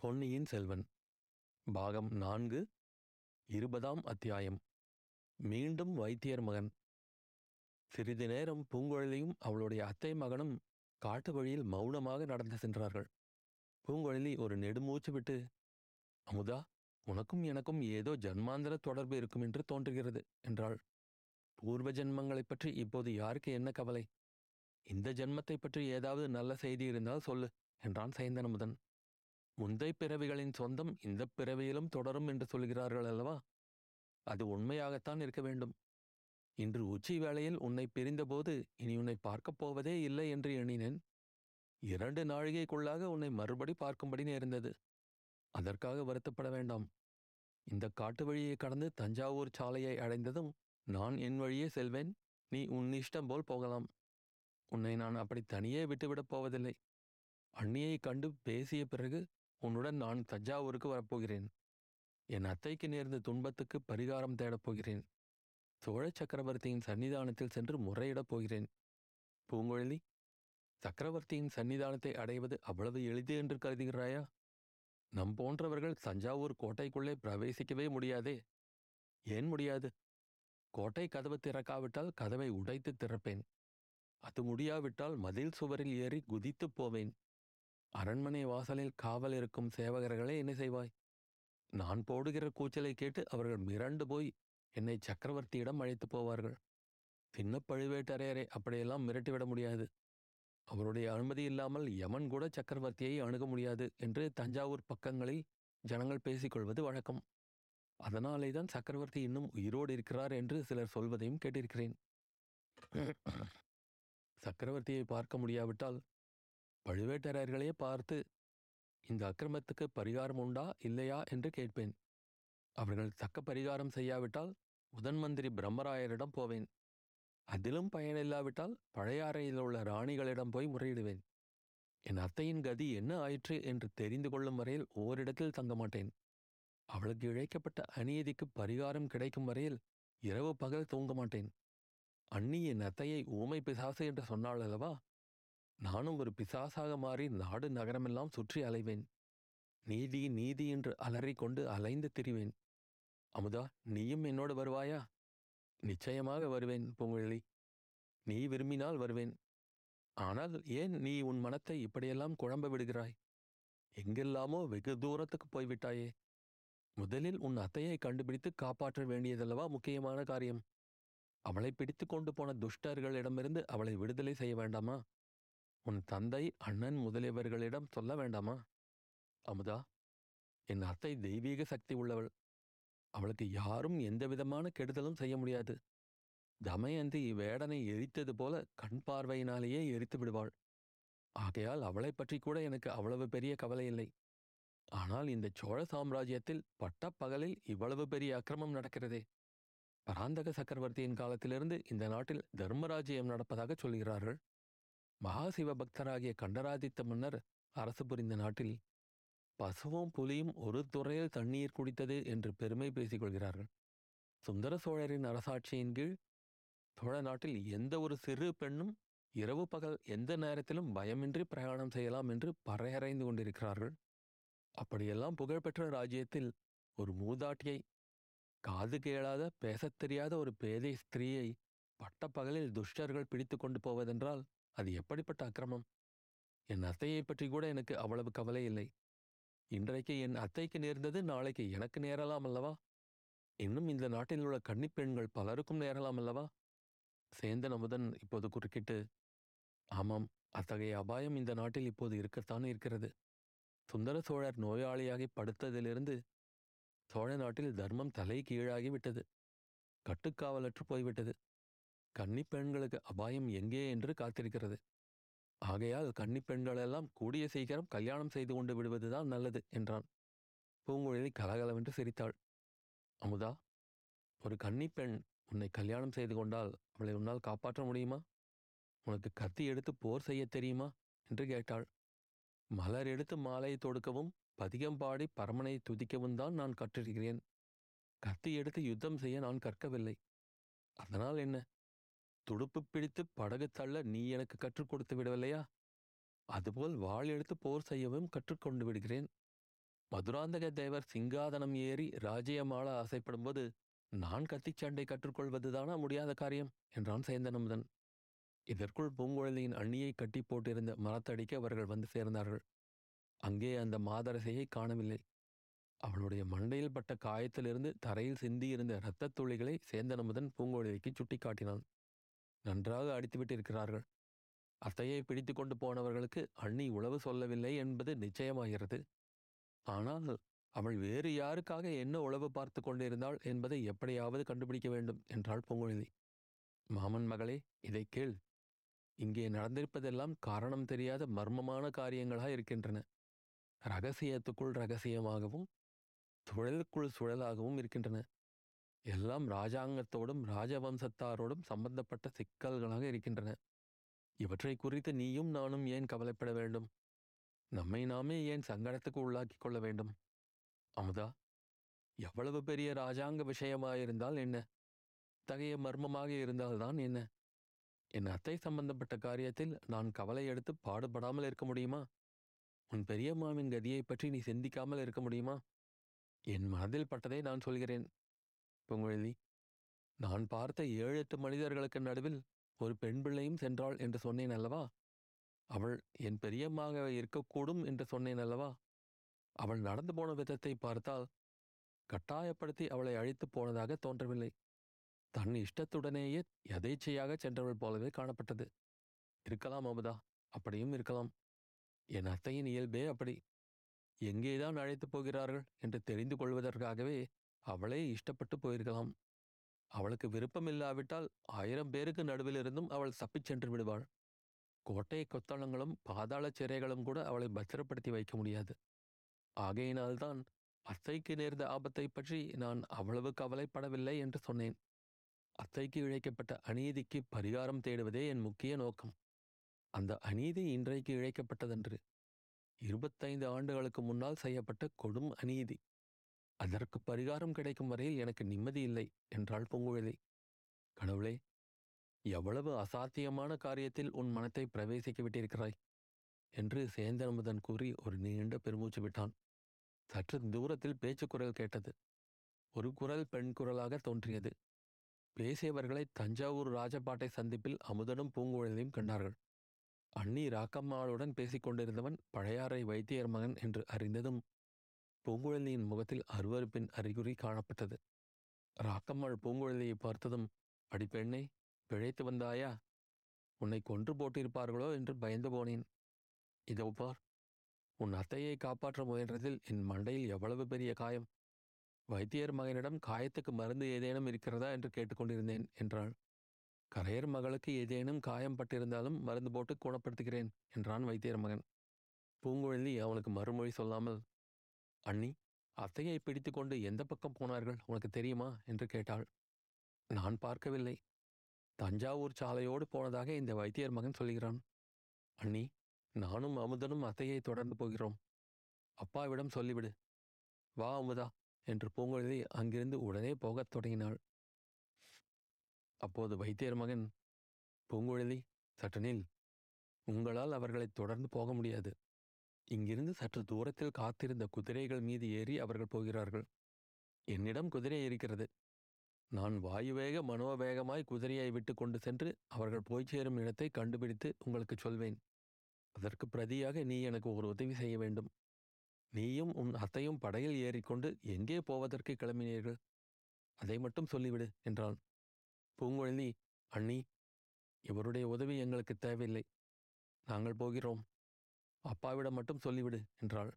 பொன்னியின் செல்வன். பாகம் நான்கு இருபதாம் அத்தியாயம். மீண்டும் வைத்தியர் மகன். சிறிது நேரம் பூங்குழலியும் அவளுடைய அத்தை மகனும் காட்டு வழியில் மௌனமாக நடந்து சென்றார்கள். பூங்குழலி ஒரு நெடுமூச்சு விட்டு அமுதா உனக்கும் எனக்கும் ஏதோ ஜன்மாந்திர தொடர்பு இருக்கும் என்று தோன்றுகிறது என்றாள். பூர்வ ஜென்மங்களைப் பற்றி இப்போது யாருக்கு என்ன கவலை? இந்த ஜென்மத்தைப் பற்றி ஏதாவது நல்ல செய்தி இருந்தால் சொல்லு என்றான் சேந்தனமுதன். முந்தை பிறவிகளின் சொந்தம் இந்த பிறவியிலும் தொடரும் என்று சொல்கிறார்கள் அல்லவா? அது உண்மையாகத்தான் இருக்க வேண்டும். இன்று உச்சி வேளையில் உன்னை பிரிந்தபோது இனி உன்னை பார்க்கப் போவதே இல்லை என்று எண்ணினேன். இரண்டு நாழிகைக்குள்ளாக உன்னை மறுபடி பார்க்கும்படி நேர்ந்தது. அதற்காக வருத்தப்பட வேண்டாம். இந்த காட்டு வழியை கடந்து தஞ்சாவூர் சாலையை அடைந்ததும் நான் என் வழியே செல்வேன். நீ உன் இஷ்டம் போல் போகலாம். உன்னை நான் அப்படி தனியே விட்டுவிடப் போவதில்லை. அண்ணியை கண்டு பேசிய பிறகு உன்னுடன் நான் தஞ்சாவூருக்கு வரப்போகிறேன். என் அத்தைக்கு நேர்ந்த துன்பத்துக்கு பரிகாரம் தேடப் போகிறேன். சோழ சக்கரவர்த்தியின் சன்னிதானத்தில் சென்று முறையிடப் போகிறேன். பூங்குழலி சக்கரவர்த்தியின் சன்னிதானத்தை அடைவது அவ்வளவு எளிது என்று கருதுகிறாயா? நம் போன்றவர்கள் தஞ்சாவூர் கோட்டைக்குள்ளே பிரவேசிக்கவே முடியாதே. ஏன் முடியாது? கோட்டை கதவு திறக்காவிட்டால் கதவை உடைத்து திறப்பேன். அது முடியாவிட்டால் மதில் சுவரில் ஏறி குதித்துப் போவேன். அரண்மனை வாசலில் காவல் இருக்கும் சேவகர்களே என்ன செய்வாய்? நான் போடுகிற கூச்சலை கேட்டு அவர்கள் மிரண்டு போய் என்னை சக்கரவர்த்தியிடம் அழைத்துப் போவார்கள். சின்ன பழுவேட்டரையரை அப்படியெல்லாம் மிரட்டிவிட முடியாது. அவருடைய அனுமதி இல்லாமல் யமன் கூட சக்கரவர்த்தியை அணுக முடியாது என்று தஞ்சாவூர் பக்கங்களில் ஜனங்கள் பேசிக்கொள்வது வழக்கம். அதனாலே தான் சக்கரவர்த்தி இன்னும் உயிரோடு இருக்கிறார் என்று சிலர் சொல்வதையும் கேட்டிருக்கிறேன். சக்கரவர்த்தியை பார்க்க முடியாவிட்டால் பழுவேட்டரையர்களே பார்த்து இந்த அக்கிரமத்துக்கு பரிகாரம் உண்டா இல்லையா? என்று கேட்பேன். அவர்கள் தக்க பரிகாரம் செய்யாவிட்டால் முதன் மந்திரி பிரம்மராயரிடம் போவேன். அதிலும் பயனில்லாவிட்டால் பழையாறையில் உள்ள ராணிகளிடம் போய் முறையிடுவேன். என் அத்தையின் கதி என்ன ஆயிற்று என்று தெரிந்து கொள்ளும் வரையில் ஓரிடத்தில் தங்க மாட்டேன். அவளுக்கு இழைக்கப்பட்ட அநீதிக்கு பரிகாரம் கிடைக்கும் வரையில் இரவு பகல் தூங்க மாட்டேன். அண்ணி என் அத்தையை ஊமை பிசாசு என்று சொன்னாள் அல்லவா? நானும் ஒரு பிசாசாக மாறி நாடு நகரமெல்லாம் சுற்றி அலைவேன். நீதி நீதி என்று அலறிக் கொண்டு அலைந்து திரிவேன். அமுதா நீயும் என்னோடு வருவாயா? நிச்சயமாக வருவேன் பூங்குழலி. நீ விரும்பினால் வருவேன். ஆனால் ஏன் நீ உன் மனத்தை இப்படியெல்லாம் குழம்ப விடுகிறாய்? எங்கெல்லாமோ வெகு தூரத்துக்கு போய்விட்டாயே. முதலில் உன் அத்தையை கண்டுபிடித்து காப்பாற்ற வேண்டியதல்லவா முக்கியமான காரியம்? அவளை பிடித்து கொண்டு போன துஷ்டர்களிடமிருந்து அவளை விடுதலை செய்ய வேண்டாமா? உன் தந்தை அண்ணன் முதலியவர்களிடம் சொல்ல வேண்டாமா? அமுதா என் அத்தை தெய்வீக சக்தி உள்ளவள். அவளுக்கு யாரும் எந்தவிதமான கெடுதலும் செய்ய முடியாது. தமயந்தி வேடனை எரித்தது போல கண் பார்வையினாலேயே எரித்து விடுவாள். ஆகையால் அவளைப் பற்றி கூட எனக்கு அவ்வளவு பெரிய கவலை இல்லை. ஆனால் இந்த சோழ சாம்ராஜ்யத்தில் பட்டப்பகலில் இவ்வளவு பெரிய அக்கிரமம் நடக்கிறதே. பராந்தக சக்கரவர்த்தியின் காலத்திலிருந்து இந்த நாட்டில் தர்மராஜ்யம் நடப்பதாக சொல்கிறார்கள். மகாசிவ பக்தராகிய கண்டராதித்த மன்னர் அரசு புரிந்த நாட்டில் பசுவும் புலியும் ஒரு துறையில் தண்ணீர் குடித்தது என்று பெருமை பேசிக் கொள்கிறார்கள். சுந்தர சோழரின் அரசாட்சியின் கீழ் சோழ நாட்டில் எந்த ஒரு சிறு பெண்ணும் இரவு பகல் எந்த நேரத்திலும் பயமின்றி பிரயாணம் செய்யலாம் என்று பறையறைந்து கொண்டிருக்கிறார்கள். அப்படியெல்லாம் புகழ்பெற்ற ராஜ்யத்தில் ஒரு மூதாட்டியை காது கேளாத பேசத் தெரியாத ஒரு பேதை ஸ்திரீயை பட்டப்பகலில் துஷ்டர்கள் பிடித்து கொண்டு போவதென்றால் அது எப்படிப்பட்ட அக்கிரமம்? என் அத்தையைப் பற்றி கூட எனக்கு அவ்வளவு கவலை இல்லை. இன்றைக்கு என் அத்தைக்கு நேர்ந்தது நாளைக்கு எனக்கு நேரலாம் அல்லவா? இன்னும் இந்த நாட்டில் உள்ள கன்னிப் பெண்கள் பலருக்கும் நேரலாம் அல்லவா? சேந்தன் அமுதன் இப்போது குறுக்கிட்டு ஆமாம் அத்தகைய அபாயம் இந்த நாட்டில் இப்போது இருக்கத்தான் இருக்கிறது. சுந்தர சோழர் நோயாளியாகி படுத்ததிலிருந்து சோழ நாட்டில் தர்மம் தலை கீழாகி விட்டது கட்டுக்காவலற்று போய்விட்டது. கன்னிப் பெண்களுக்கு அபாயம் எங்கே என்று காத்திருக்கிறது. ஆகையால் கன்னிப் பெண்களெல்லாம் கூடிய சீக்கிரம் கல்யாணம் செய்து கொண்டு விடுவதுதான் நல்லது என்றான். பூங்குழலி கலகலவென்று சிரித்தாள். அமுதா ஒரு கன்னிப் பெண் உன்னை கல்யாணம் செய்து கொண்டால் அவளை உன்னால் காப்பாற்ற முடியுமா? உனக்கு கத்தி எடுத்து போர் செய்ய தெரியுமா? என்று கேட்டாள். மலர் எடுத்து மாலையை தொடுக்கவும் பதிகம் பாடி பரமனை துதிக்கவும் தான் நான் கற்றிருக்கிறேன். கத்தி எடுத்து யுத்தம் செய்ய நான் கற்கவில்லை. அதனால் என்ன? துடுப்பு பிடித்து படகு தள்ள நீ எனக்கு கற்றுக் கொடுத்து விடவில்லையா? அதுபோல் வாள் எடுத்து போர் செய்யவும் கற்றுக்கொண்டு விடுகிறேன். மதுராந்தக தேவர் சிங்காதனம் ஏறி ராஜ்யமாள ஆசைப்படும்போது நான் கத்திச் சண்டை கற்றுக்கொள்வதுதானா முடியாத காரியம்? என்றான் சேந்தனமுதன். இதற்குள் பூங்குழலியின் அண்ணியை கட்டி போட்டிருந்த மரத்தடிக்கு அவர்கள் வந்து சேர்ந்தார்கள். அங்கே அந்த மாதரசையை காணவில்லை. அவளுடைய மண்டையில் பட்ட காயத்திலிருந்து தரையில் சிந்தியிருந்த இரத்தத் துளிகளை சேந்தனமுதன் பூங்குழலிக்கு சுட்டிக்காட்டினான். நன்றாக அடித்துவிட்டு இருக்கிறார்கள். அத்தையை பிடித்து கொண்டு போனவர்களுக்கு அண்ணி உளவு சொல்லவில்லை என்பது நிச்சயமாகிறது. ஆனால் அவள் வேறு யாருக்காக என்ன உளவு பார்த்து கொண்டிருந்தாள் என்பதை எப்படியாவது கண்டுபிடிக்க வேண்டும் என்றாள் பூங்குழலி. மாமன் மகளே இதை கேள். இங்கே நடந்திருப்பதெல்லாம் காரணம் தெரியாத மர்மமான காரியங்களாக இருக்கின்றன. ரகசியத்துக்குள் ரகசியமாகவும் சுழலுக்குள் சுழலாகவும் இருக்கின்றன. எல்லாம் ராஜாங்கத்தோடும் ராஜவம்சத்தாரோடும் சம்பந்தப்பட்ட சிக்கல்களாக இருக்கின்றன. இவற்றை குறித்து நீயும் நானும் ஏன் கவலைப்பட வேண்டும்? நம்மை நாமே ஏன் சங்கடத்துக்கு உள்ளாக்கிக் கொள்ள வேண்டும்? அமுதா எவ்வளவு பெரிய ராஜாங்க விஷயமாயிருந்தால் என்ன? தகைய மர்மமாக இருந்தால்தான் என்ன? என் அத்தை சம்பந்தப்பட்ட காரியத்தில் நான் கவலை எடுத்து பாடுபடாமல் இருக்க முடியுமா? உன் பெரியம்மாவின் கதியை பற்றி நீ சிந்திக்காமல் இருக்க முடியுமா? என் மனதில் பட்டதை நான் சொல்கிறேன். பூங்குழலி நான் பார்த்த ஏழு எட்டு மனிதர்களுக்கு நடுவில் ஒரு பெண் பிள்ளையும் சென்றாள் என்று சொன்னேன் அல்லவா? அவள் என் பெரியம்மாக இருக்கக்கூடும் என்று சொன்னேன் அல்லவா? அவள் நடந்து போன விதத்தை பார்த்தால் கட்டாயப்படுத்தி அவளை அழைத்து போனதாக தோன்றவில்லை. தன் இஷ்டத்துடனேயே எதேச்சையாக சென்றவள் போலவே காணப்பட்டது. இருக்கலாம் அமுதா அப்படியும் இருக்கலாம். என் அத்தையின் இயல்பே அப்படி. எங்கேதான் அழைத்துப் போகிறார்கள் என்று தெரிந்து கொள்வதற்காகவே அவளே இஷ்டப்பட்டு போயிருக்கலாம். அவளுக்கு விருப்பமில்லாவிட்டால் ஆயிரம் பேருக்கு நடுவில் இருந்தும் அவள் தப்பிச் சென்று விடுவாள். கோட்டை கொத்தளங்களும் பாதாள சிறைகளும் கூட அவளை பத்திரப்படுத்தி வைக்க முடியாது. ஆகையினால்தான் அத்தைக்கு நேர்ந்த ஆபத்தை பற்றி நான் அவ்வளவு கவலைப்படவில்லை என்று சொன்னேன். அத்தைக்கு இழைக்கப்பட்ட அநீதிக்கு பரிகாரம் தேடுவதே என் முக்கிய நோக்கம். அந்த அநீதி இன்றைக்கு இழைக்கப்பட்டதன்று இருபத்தைந்து ஆண்டுகளுக்கு முன்னால் செய்யப்பட்ட கொடும் அநீதி. அதற்கு பரிகாரம் கிடைக்கும் வரையில் எனக்கு நிம்மதி இல்லை என்றாள் பூங்குழலி. கடவுளே எவ்வளவு அசாத்தியமான காரியத்தில் உன் மனத்தை பிரவேசிக்க விட்டிருக்கிறாய்? என்று சேந்தனமுதன் கூறி ஒரு நீண்ட பெருமூச்சு விட்டான். சற்று தூரத்தில் பேச்சுக் குரல் கேட்டது. ஒரு குரல் பெண் குரலாக தோன்றியது. பேசியவர்களை தஞ்சாவூர் ராஜபாட்டை சந்திப்பில் அமுதனும் பூங்குழலியும் கண்டார்கள். அண்ணி ராக்கம்மாளுடன் பேசிக் கொண்டிருந்தவன் பழையாறை வைத்தியர் மகன் என்று அறிந்ததும் பூங்குழலியின் முகத்தில் அருவருப்பின் அறிகுறி காணப்பட்டது. ராக்கம்மாள் பூங்குழலியை பார்த்ததும் அடிப்பெண்ணே பிழைத்து வந்தாயா? உன்னை கொன்று போட்டிருப்பார்களோ? என்று பயந்து போனேன். இதோ பார் உன் அத்தையை காப்பாற்ற முயன்றதில் என் மண்டையில் எவ்வளவு பெரிய காயம்? வைத்தியர் மகனிடம் காயத்துக்கு மருந்து ஏதேனும் இருக்கிறதா? என்று கேட்டுக்கொண்டிருந்தேன் என்றாள். கரையர் மகளுக்கு ஏதேனும் காயம் பட்டிருந்தாலும் மருந்து போட்டு குணப்படுத்துகிறேன் என்றான் வைத்தியர் மகன். பூங்குழலி அவனுக்கு மறுமொழி சொல்லாமல் அண்ணி அத்தையை பிடித்துக்கொண்டு எந்த பக்கம் போனார்கள்? உனக்கு தெரியுமா? என்று கேட்டாள். நான் பார்க்கவில்லை. தஞ்சாவூர் சாலையோடு போனதாக இந்த வைத்தியர் மகன் சொல்கிறான் அண்ணி நானும் அமுதனும் அத்தையை தொடர்ந்து போகிறோம். அப்பாவிடம் சொல்லிவிடு. வா அமுதா என்று பூங்குழலி அங்கிருந்து உடனே போகத் தொடங்கினாள். அப்போது வைத்தியர் மகன் பூங்குழலி சட்டனில் உங்களால் அவர்களை தொடர்ந்து போக முடியாது. இங்கிருந்து சற்று தூரத்தில் காத்திருந்த குதிரைகள் மீது ஏறி அவர்கள் போகிறார்கள். என்னிடம் குதிரை இருக்கிறது. நான் வாயுவேக மனோவேகமாய் குதிரையை விட்டு கொண்டு சென்று அவர்கள் போய் சேரும் இடத்தை கண்டுபிடித்து உங்களுக்கு சொல்வேன். அதற்கு பிரதியாக நீ எனக்கு ஒரு உதவி செய்ய வேண்டும். நீயும் உன் அத்தையும் படையில் ஏறிக்கொண்டு எங்கே போவதற்கு கிளம்பினீர்கள்? அதை மட்டும் சொல்லிவிடு என்றான். பூங்குழலி அண்ணி இவருடைய உதவி எங்களுக்கு தேவையில்லை. நாங்கள் போகிறோம். அப்பாவிடம் மட்டும் சொல்லிவிடு என்றாள்.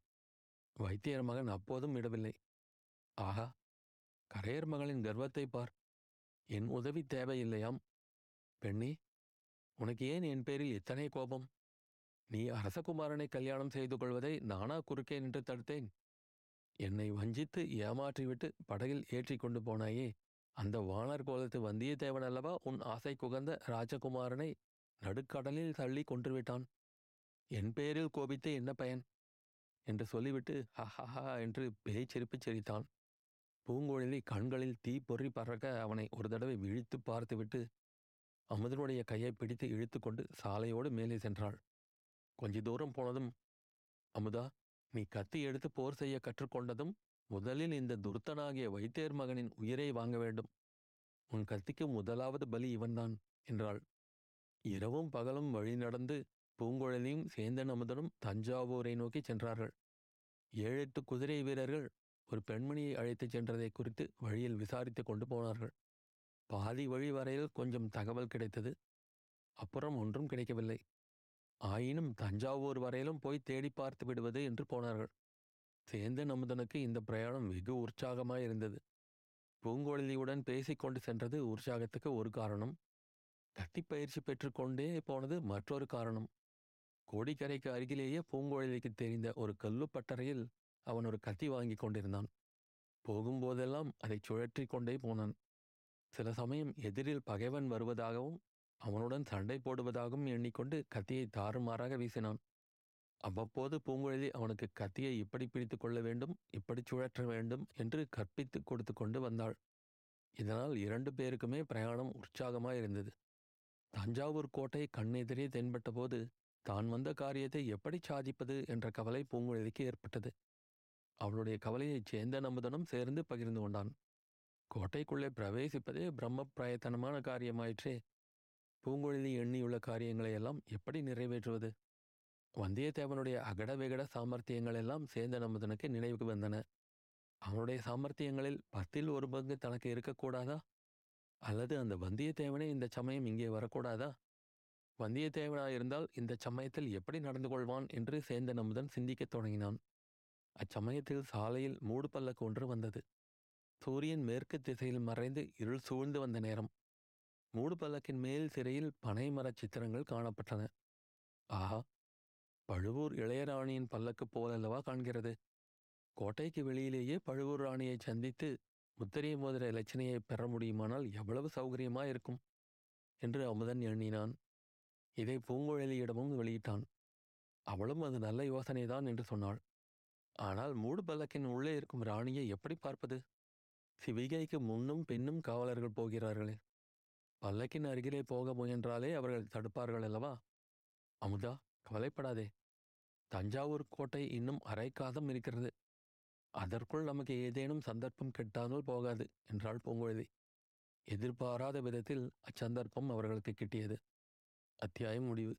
வைத்தியர் மகன் அப்போதும் விடவில்லை. ஆஹா கரையர் மகளின் கர்வத்தை பார். என் உதவி தேவையில்லையாம். பெண்ணே உனக்கு ஏன் என் பேரில் இத்தனை கோபம்? நீ அரசகுமாரனை கல்யாணம் செய்து கொள்வதை நானா குறுக்கே நின்று தடுத்தேன். என்னை வஞ்சித்து ஏமாற்றிவிட்டு படகில் ஏற்றி கொண்டு போனாயே அந்த வானர் கோலத்து வந்தியத்தேவன் அல்லவா உன் ஆசை குகந்த ராஜகுமாரனை நடுக்கடலில் தள்ளி கொன்றுவிட்டான். என் பேரில் கோபித்து என்ன பயன்? என்று சொல்லிவிட்டு ஹஹஹா என்று பேய்ச்சிரிப்புச் சிரித்தான். பூங்குழலி கண்களில் தீ பொறி பறக்க அவனை ஒரு தடவை விழித்து பார்த்துவிட்டு அமுதனுடைய கையை பிடித்து இழுத்துக்கொண்டு சாலையோடு மேலே சென்றாள். கொஞ்ச தூரம் போனதும் அமுதா நீ கத்தி எடுத்து போர் செய்ய கற்றுக்கொண்டதும் முதலில் இந்த துர்த்தனாகிய வைத்தேர் மகனின் உயிரை வாங்க வேண்டும். உன் கத்திக்கு முதலாவது பலி இவன்தான் என்றாள். இரவும் பகலும் வழி நடந்து பூங்குழலியும் சேந்தன் அமுதனும் தஞ்சாவூரை நோக்கி சென்றார்கள். ஏழெட்டு குதிரை வீரர்கள் ஒரு பெண்மணியை அழைத்துச் சென்றதை குறித்து வழியில் விசாரித்துக் கொண்டு போனார்கள். பாதி வழி வரையில் கொஞ்சம் தகவல் கிடைத்தது. அப்புறம் ஒன்றும் கிடைக்கவில்லை. ஆயினும் தஞ்சாவூர் வரையிலும் போய் தேடி பார்த்து விடுவது என்று போனார்கள். சேந்தன் அமுதனுக்கு இந்த பிரயாணம் வெகு உற்சாகமாயிருந்தது பூங்கொழிலியுடன் பேசிக்கொண்டு சென்றது உற்சாகத்துக்கு ஒரு காரணம். கத்தி பயிற்சி பெற்றுக்கொண்டே போனது மற்றொரு காரணம். கோடிக்கரைக்கு அருகிலேயே பூங்கொழிலிக்கு தெரிந்த ஒரு கல்லுப்பட்டறையில் அவன் ஒரு கத்தி வாங்கி கொண்டிருந்தான். போகும்போதெல்லாம் அதை சுழற்றி கொண்டே போனான். சில சமயம் எதிரில் பகைவன் வருவதாகவும் அவனுடன் சண்டை போடுவதாகவும் எண்ணிக்கொண்டு கத்தியை தாறுமாறாக வீசினான். அவ்வப்போது பூங்குழலி அவனுக்கு கத்தியை இப்படி பிடித்து கொள்ள வேண்டும் இப்படி சுழற்ற வேண்டும் என்று கற்பித்து கொடுத்து கொண்டு வந்தாள். இதனால் இரண்டு பேருக்குமே பிரயாணம் உற்சாகமாயிருந்தது. தஞ்சாவூர் கோட்டை கண்ணெதிரே தென்பட்ட போது தான் வந்த காரியத்தை எப்படி சாதிப்பது என்ற கவலை பூங்குழலிக்கு ஏற்பட்டது. அவளுடைய கவலையைச் சேர்ந்த நம்புதனும் சேர்ந்து பகிர்ந்து கொண்டான். கோட்டைக்குள்ளே பிரவேசிப்பதே பிரம்ம பிரயத்தனமான காரியமாயிற்றே. பூங்குழலி எண்ணியுள்ள காரியங்களை எல்லாம் எப்படி நிறைவேற்றுவது? வந்தியத்தேவனுடைய அகட விகட சாமர்த்தியங்கள் எல்லாம் சேர்ந்த நம்புதனுக்கு நினைவுக்கு வந்தன. அவனுடைய சாமர்த்தியங்களில் பத்தில் ஒரு பங்கு தனக்கு இருக்கக்கூடாதா? அல்லது அந்த வந்தியத்தேவனே இந்த சமயம் இங்கே வரக்கூடாதா? வந்தியத்தேவனாயிருந்தால் இந்த சமயத்தில் எப்படி நடந்து கொள்வான் என்று சேந்த அமுதன் சிந்திக்கத் தொடங்கினான். அச்சமயத்தில் சாலையில் மூடு பல்லக்கு ஒன்று வந்தது. சூரியன் மேற்கு திசையில் மறைந்து இருள் சூழ்ந்து வந்த நேரம். மூடு பல்லக்கின் மேல் சிறையில் பனை மரச் சித்திரங்கள் காணப்பட்டன. ஆஹா! பழுவூர் இளையராணியின் பல்லக்கு போலல்லவா காண்கிறது. கோட்டைக்கு வெளியிலேயே பழுவூர் ராணியை சந்தித்து முத்திரை மோதிர இலச்சினையை பெற முடியுமானால் எவ்வளவு சௌகரியமா இருக்கும்? என்று அமுதன் எண்ணினான். இதை பூங்குழலியிடமும் வெளியிட்டான். அவளும் அது நல்ல யோசனைதான் என்று சொன்னாள். ஆனால் மூடு பல்லக்கின் உள்ளே இருக்கும் ராணியை எப்படி பார்ப்பது? சிவிகைக்கு முன்னும் பின்னும் காவலர்கள் போகிறார்களே. பல்லக்கின் அருகிலே போக முயன்றாலே அவர்கள் தடுப்பார்கள் அல்லவா? அமுதா கவலைப்படாதே. தஞ்சாவூர் கோட்டை இன்னும் அரைக்காதம் இருக்கிறது. அதற்குள் நமக்கு ஏதேனும் சந்தர்ப்பம் கிட்டாமல் போகாது என்றாள் பூங்குழலி. எதிர்பாராத விதத்தில் அச்சந்தர்ப்பம் அவர்களுக்கு கிட்டியது. அத்தியாயம் முடிவு.